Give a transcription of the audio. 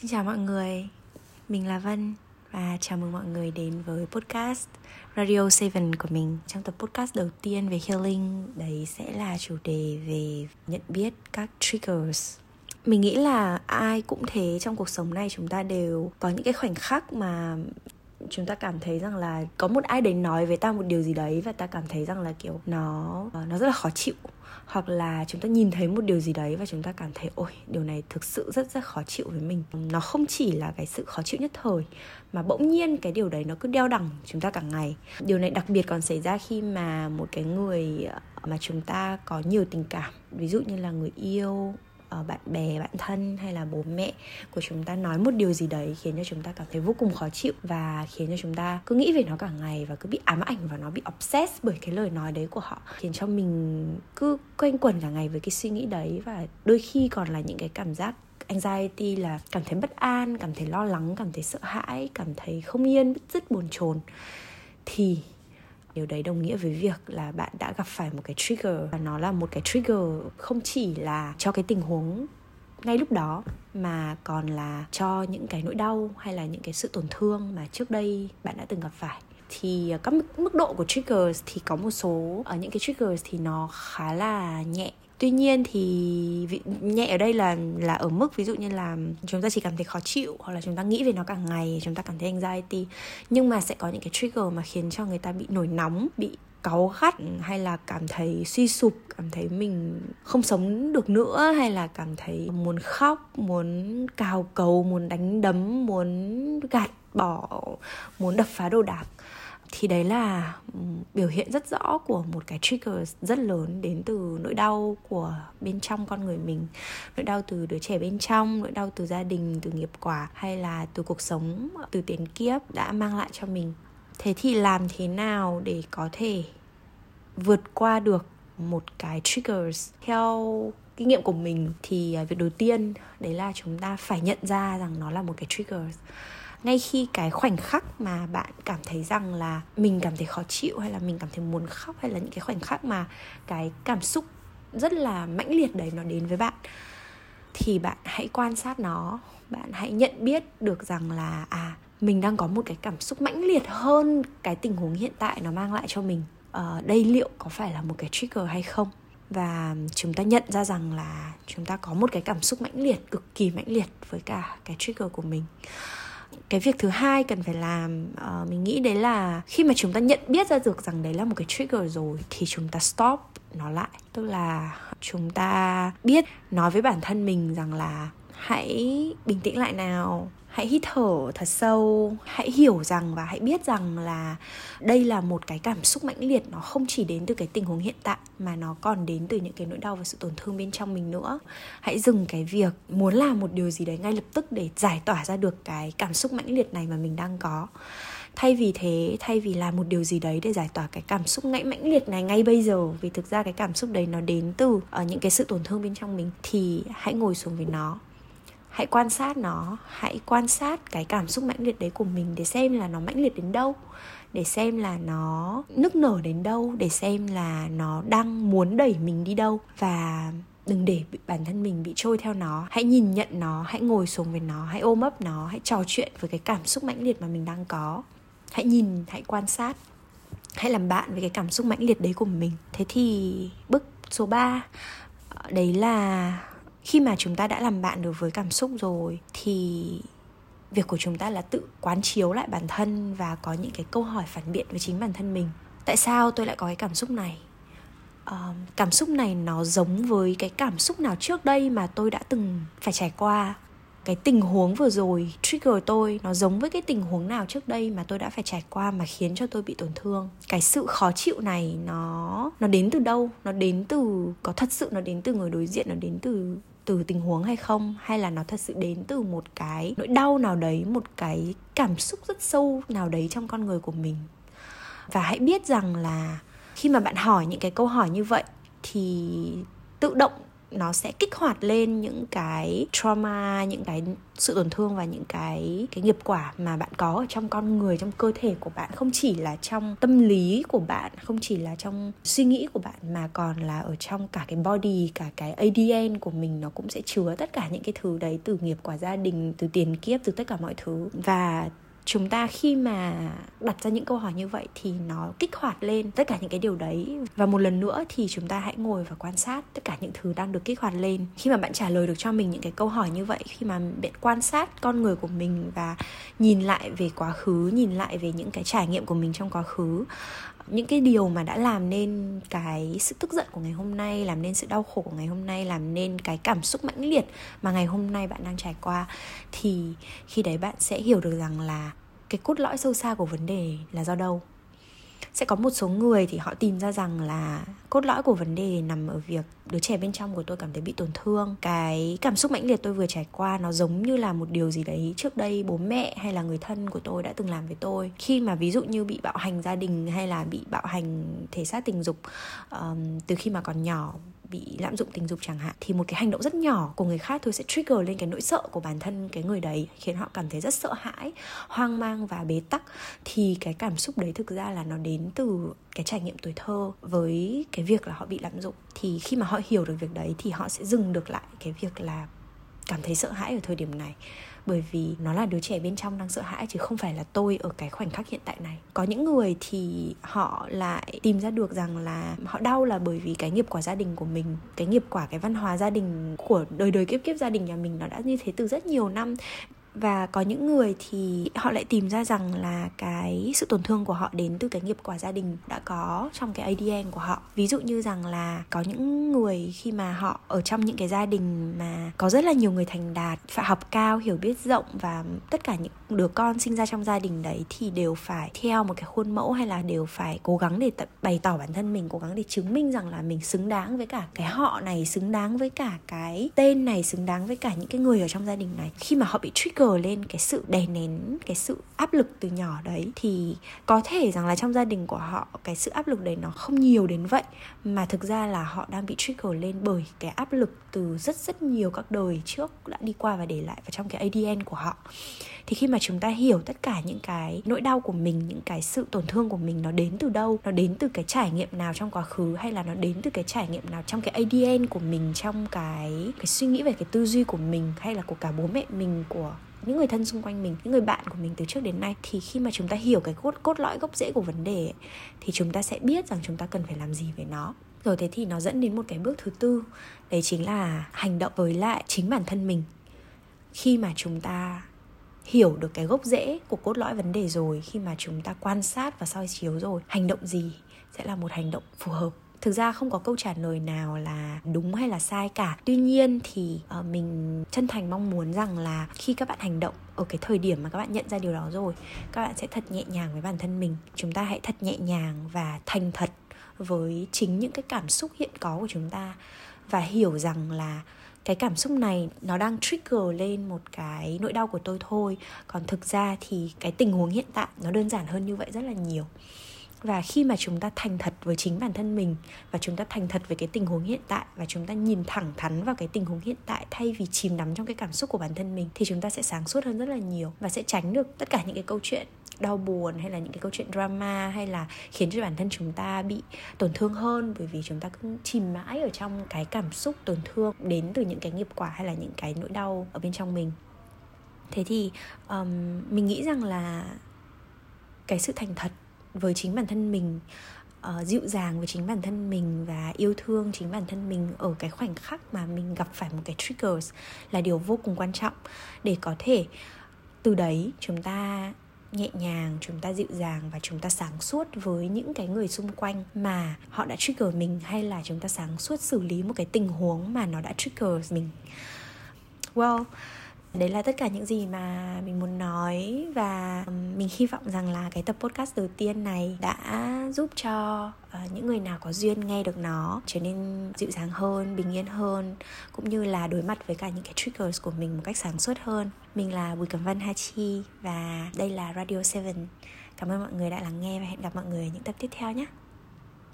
Xin chào mọi người, mình là Vân và chào mừng mọi người đến với podcast Radio 7 của mình. Trong tập podcast đầu tiên về healing, đấy sẽ là chủ đề về nhận biết các triggers. Mình nghĩ là ai cũng thế trong cuộc sống này chúng ta đều có những cái khoảnh khắc mà chúng ta cảm thấy rằng là có một ai đấy nói với ta một điều gì đấy và ta cảm thấy rằng là, kiểu, nó ờ, nó rất là khó chịu. Hoặc là chúng ta nhìn thấy một điều gì đấy và chúng ta cảm thấy, ôi, điều này thực sự rất rất khó chịu với mình. Nó không chỉ là cái sự khó chịu nhất thời, mà bỗng nhiên cái điều đấy nó cứ đeo đẳng chúng ta cả ngày. Điều này đặc biệt còn xảy ra khi mà một cái người ờ, mà chúng ta có nhiều tình cảm. Ví dụ như là người yêu Ờ, bạn bè, bạn thân hay là bố mẹ của chúng ta nói một điều gì đấy khiến cho chúng ta cảm thấy vô cùng khó chịu và khiến cho chúng ta cứ nghĩ về nó cả ngày và cứ bị ám ảnh và nó bị obsess bởi cái lời nói đấy của họ. Khiến cho mình cứ quanh quẩn cả ngày với cái suy nghĩ đấy và đôi khi còn là những cái cảm giác anxiety là cảm thấy bất an, cảm thấy lo lắng, cảm thấy sợ hãi, cảm thấy không yên, bứt rứt buồn chồn. Thì điều đấy đồng nghĩa với việc là bạn đã gặp phải một cái trigger và nó là một cái trigger không chỉ là cho cái tình huống ngay lúc đó mà còn là cho những cái nỗi đau hay là những cái sự tổn thương mà trước đây bạn đã từng gặp phải. Thì ờ, các mức độ của triggers thì có một số ở những cái triggers thì nó khá là nhẹ tuy nhiên thì nhẹ ở đây là là ở mức ví dụ như là chúng ta chỉ cảm thấy khó chịu hoặc là chúng ta nghĩ về nó cả ngày, chúng ta cảm thấy anxiety. Nhưng mà sẽ có những cái trigger mà khiến cho người ta bị nổi nóng, bị cáu gắt hay là cảm thấy suy sụp, cảm thấy mình không sống được nữa hay là cảm thấy muốn khóc, muốn cào cầu muốn đánh đấm, muốn gạt bỏ, muốn đập phá đồ đạc thì đấy là ừ, biểu hiện rất rõ của một cái trigger rất lớn đến từ nỗi đau của bên trong con người mình. Nỗi đau từ đứa trẻ bên trong, nỗi đau từ gia đình, từ nghiệp quả, hay là từ cuộc sống, từ tiền kiếp đã mang lại cho mình. Thế thì làm thế nào để có thể vượt qua được một cái triggers? Theo kinh nghiệm của mình thì à, việc đầu tiên, đấy là chúng ta phải nhận ra rằng nó là một cái triggers ngay khi cái khoảnh khắc mà bạn cảm thấy rằng là mình cảm thấy khó chịu hay là mình cảm thấy muốn khóc hay là những cái khoảnh khắc mà cái cảm xúc rất là mãnh liệt đấy nó đến với bạn thì bạn hãy quan sát nó. Bạn hãy nhận biết được rằng là à mình đang có một cái cảm xúc mãnh liệt hơn cái tình huống hiện tại nó mang lại cho mình. Uh, đây liệu có phải là một cái trigger hay không? Và chúng ta nhận ra rằng là chúng ta có một cái cảm xúc mãnh liệt cực kỳ mãnh liệt với cả cái trigger của mình cái việc thứ hai cần phải làm uh, mình nghĩ đấy là khi mà chúng ta nhận biết ra được rằng đấy là một cái trigger rồi thì chúng ta stop nó lại. Tức là chúng ta biết nói với bản thân mình rằng là hãy bình tĩnh lại nào hãy hít thở thật sâu, hãy hiểu rằng và hãy biết rằng là đây là một cái cảm xúc mãnh liệt. Nó không chỉ đến từ cái tình huống hiện tại, mà nó còn đến từ những cái nỗi đau và sự tổn thương bên trong mình nữa. Hãy dừng cái việc muốn làm một điều gì đấy ngay lập tức để giải tỏa ra được cái cảm xúc mãnh liệt này mà mình đang có. Thay vì thế, thay vì làm một điều gì đấy để giải tỏa cái cảm xúc ngãy mãnh liệt này ngay bây giờ, vì thực ra cái cảm xúc đấy nó đến từ ở những cái sự tổn thương bên trong mình, thì hãy ngồi xuống với nó hãy quan sát nó. Hãy quan sát cái cảm xúc mãnh liệt đấy của mình để xem là nó mãnh liệt đến đâu. Để xem là nó nức nở đến đâu. Để xem là nó đang muốn đẩy mình đi đâu. Và đừng để bản thân mình bị trôi theo nó. Hãy nhìn nhận nó. Hãy ngồi xuống với nó. Hãy ôm ấp nó. Hãy trò chuyện với cái cảm xúc mãnh liệt mà mình đang có. Hãy nhìn, hãy quan sát. Hãy làm bạn với cái cảm xúc mãnh liệt đấy của mình. Thế thì bước số 3 ờ, đấy là khi mà chúng ta đã làm bạn được với cảm xúc rồi thì việc của chúng ta là tự quán chiếu lại bản thân và có những cái câu hỏi phản biện với chính bản thân mình. Tại sao tôi lại có cái cảm xúc này? Uh, cảm xúc này nó giống với cái cảm xúc nào trước đây mà tôi đã từng phải trải qua? Cái tình huống vừa rồi trigger tôi nó giống với cái tình huống nào trước đây mà tôi đã phải trải qua mà khiến cho tôi bị tổn thương? Cái sự khó chịu này nó nó đến từ đâu? Nó đến từ có thật sự nó đến từ người đối diện nó đến từ từ tình huống hay không, hay là nó thật sự đến từ một cái nỗi đau nào đấy, một cái cảm xúc rất sâu nào đấy trong con người của mình? Và hãy biết rằng là khi mà bạn hỏi những cái câu hỏi như vậy, thì tự động nó sẽ kích hoạt lên những cái trauma, những cái sự tổn thương và những cái cái nghiệp quả mà bạn có ở trong con người, trong cơ thể của bạn. Không chỉ là trong tâm lý của bạn, không chỉ là trong suy nghĩ của bạn, mà còn là ở trong cả cái body, cả cái ADN của mình. Nó cũng sẽ chứa tất cả những cái thứ đấy từ nghiệp, quả gia đình, từ tiền kiếp, từ tất cả mọi thứ. Và chúng ta khi mà đặt ra những câu hỏi như vậy thì nó kích hoạt lên tất cả những cái điều đấy. Và một lần nữa thì chúng ta hãy ngồi và quan sát tất cả những thứ đang được kích hoạt lên. Khi mà bạn trả lời được cho mình những cái câu hỏi như vậy, khi mà bạn quan sát con người của mình và nhìn lại về quá khứ, nhìn lại về những cái trải nghiệm của mình trong quá khứ những cái điều mà đã làm nên cái sự tức giận của ngày hôm nay, làm nên sự đau khổ của ngày hôm nay, làm nên cái cảm xúc mãnh liệt mà ngày hôm nay bạn đang trải qua, thì khi đấy bạn sẽ hiểu được rằng là cái cốt lõi sâu xa của vấn đề là do đâu sẽ có một số người thì họ tìm ra rằng là cốt lõi của vấn đề nằm ở việc đứa trẻ bên trong của tôi cảm thấy bị tổn thương. Cái cảm xúc mãnh liệt tôi vừa trải qua nó giống như là một điều gì đấy trước đây bố mẹ hay là người thân của tôi đã từng làm với tôi. Khi mà ví dụ như bị bạo hành gia đình hay là bị bạo hành thể xác tình dục um, từ khi mà còn nhỏ bị lạm dụng tình dục chẳng hạn, thì một cái hành động rất nhỏ của người khác thôi sẽ trigger lên cái nỗi sợ của bản thân cái người đấy, khiến họ cảm thấy rất sợ hãi, hoang mang và bế tắc. Thì cái cảm xúc đấy thực ra là nó đến từ cái trải nghiệm tuổi thơ với cái việc là họ bị lạm dụng. Thì khi mà họ hiểu được việc đấy thì họ sẽ dừng được lại cái việc là cảm thấy sợ hãi ở thời điểm này bởi vì nó là đứa trẻ bên trong đang sợ hãi, chứ không phải là tôi ở cái khoảnh khắc hiện tại này. Có những người thì họ lại tìm ra được rằng là họ đau là bởi vì cái nghiệp quả gia đình của mình, cái nghiệp quả, cái văn hóa gia đình của đời đời kiếp kiếp gia đình nhà mình nó đã như thế từ rất nhiều năm và có những người thì họ lại tìm ra rằng là cái sự tổn thương của họ đến từ cái nghiệp quả gia đình đã có trong cái ADN của họ. Ví dụ như rằng là có những người khi mà họ ở trong những cái gia đình mà có rất là nhiều người thành đạt, phải học cao, hiểu biết rộng và tất cả những đứa con sinh ra trong gia đình đấy thì đều phải theo một cái khuôn mẫu hay là đều phải cố gắng để bày tỏ bản thân mình, cố gắng để chứng minh rằng là mình xứng đáng với cả cái họ này, xứng đáng với cả cái tên này, xứng đáng với cả những cái người ở trong gia đình này. Khi mà họ bị trigger trigger lên cái sự đè nén, cái sự áp lực từ nhỏ đấy, thì có thể rằng là trong gia đình của họ, cái sự áp lực đấy nó không nhiều đến vậy. Mà thực ra là họ đang bị trigger lên bởi cái áp lực từ rất rất nhiều các đời trước đã đi qua và để lại vào trong cái ADN của họ. Thì khi mà chúng ta hiểu tất cả những cái nỗi đau của mình, những cái sự tổn thương của mình nó đến từ đâu, nó đến từ cái trải nghiệm nào trong quá khứ, hay là nó đến từ cái trải nghiệm nào trong cái ADN của mình, trong cái cái suy nghĩ về cái tư duy của mình, hay là của cả bố mẹ mình, của những người thân xung quanh mình những người bạn của mình từ trước đến nay thì khi mà chúng ta hiểu cái cốt cốt lõi gốc rễ của vấn đề ấy, thì chúng ta sẽ biết rằng chúng ta cần phải làm gì với nó. Rồi thế thì nó dẫn đến một cái bước thứ tư đấy chính là hành động với lại chính bản thân mình. Khi mà chúng ta hiểu được cái gốc rễ của cốt lõi vấn đề rồi khi mà chúng ta quan sát và soi chiếu rồi hành động gì sẽ là một hành động phù hợp? Thực ra không có câu trả lời nào là đúng hay là sai cả. Tuy nhiên thì uh, mình chân thành mong muốn rằng là khi các bạn hành động ở cái thời điểm mà các bạn nhận ra điều đó rồi các bạn sẽ thật nhẹ nhàng với bản thân mình. Chúng ta hãy thật nhẹ nhàng và thành thật với chính những cái cảm xúc hiện có của chúng ta và hiểu rằng là cái cảm xúc này nó đang trigger lên một cái nỗi đau của tôi thôi. Còn thực ra thì cái tình huống hiện tại nó đơn giản hơn như vậy rất là nhiều và khi mà chúng ta thành thật với chính bản thân mình và chúng ta thành thật với cái tình huống hiện tại và chúng ta nhìn thẳng thắn vào cái tình huống hiện tại thay vì chìm đắm trong cái cảm xúc của bản thân mình thì chúng ta sẽ sáng suốt hơn rất là nhiều và sẽ tránh được tất cả những cái câu chuyện đau buồn hay là những cái câu chuyện drama hay là khiến cho bản thân chúng ta bị tổn thương hơn bởi vì chúng ta cứ chìm mãi ở trong cái cảm xúc tổn thương đến từ những cái nghiệp quả hay là những cái nỗi đau ở bên trong mình. Thế thì um, mình nghĩ rằng là cái sự thành thật với chính bản thân mình uh, dịu dàng với chính bản thân mình và yêu thương chính bản thân mình ở cái khoảnh khắc mà mình gặp phải một cái triggers là điều vô cùng quan trọng. Để có thể từ đấy chúng ta nhẹ nhàng chúng ta dịu dàng và chúng ta sáng suốt với những cái người xung quanh mà họ đã trigger mình hay là chúng ta sáng suốt xử lý một cái tình huống mà nó đã trigger mình. Well đấy là tất cả những gì mà mình muốn nói và mình hy vọng rằng là cái tập podcast đầu tiên này đã giúp cho uh, những người nào có duyên nghe được nó trở nên dịu dàng hơn bình yên hơn cũng như là đối mặt với cả những cái triggers của mình một cách sáng suốt hơn. Mình là bùi cẩm vân hachi và đây là radio 7 cảm ơn mọi người đã lắng nghe và hẹn gặp mọi người ở những tập tiếp theo nhé.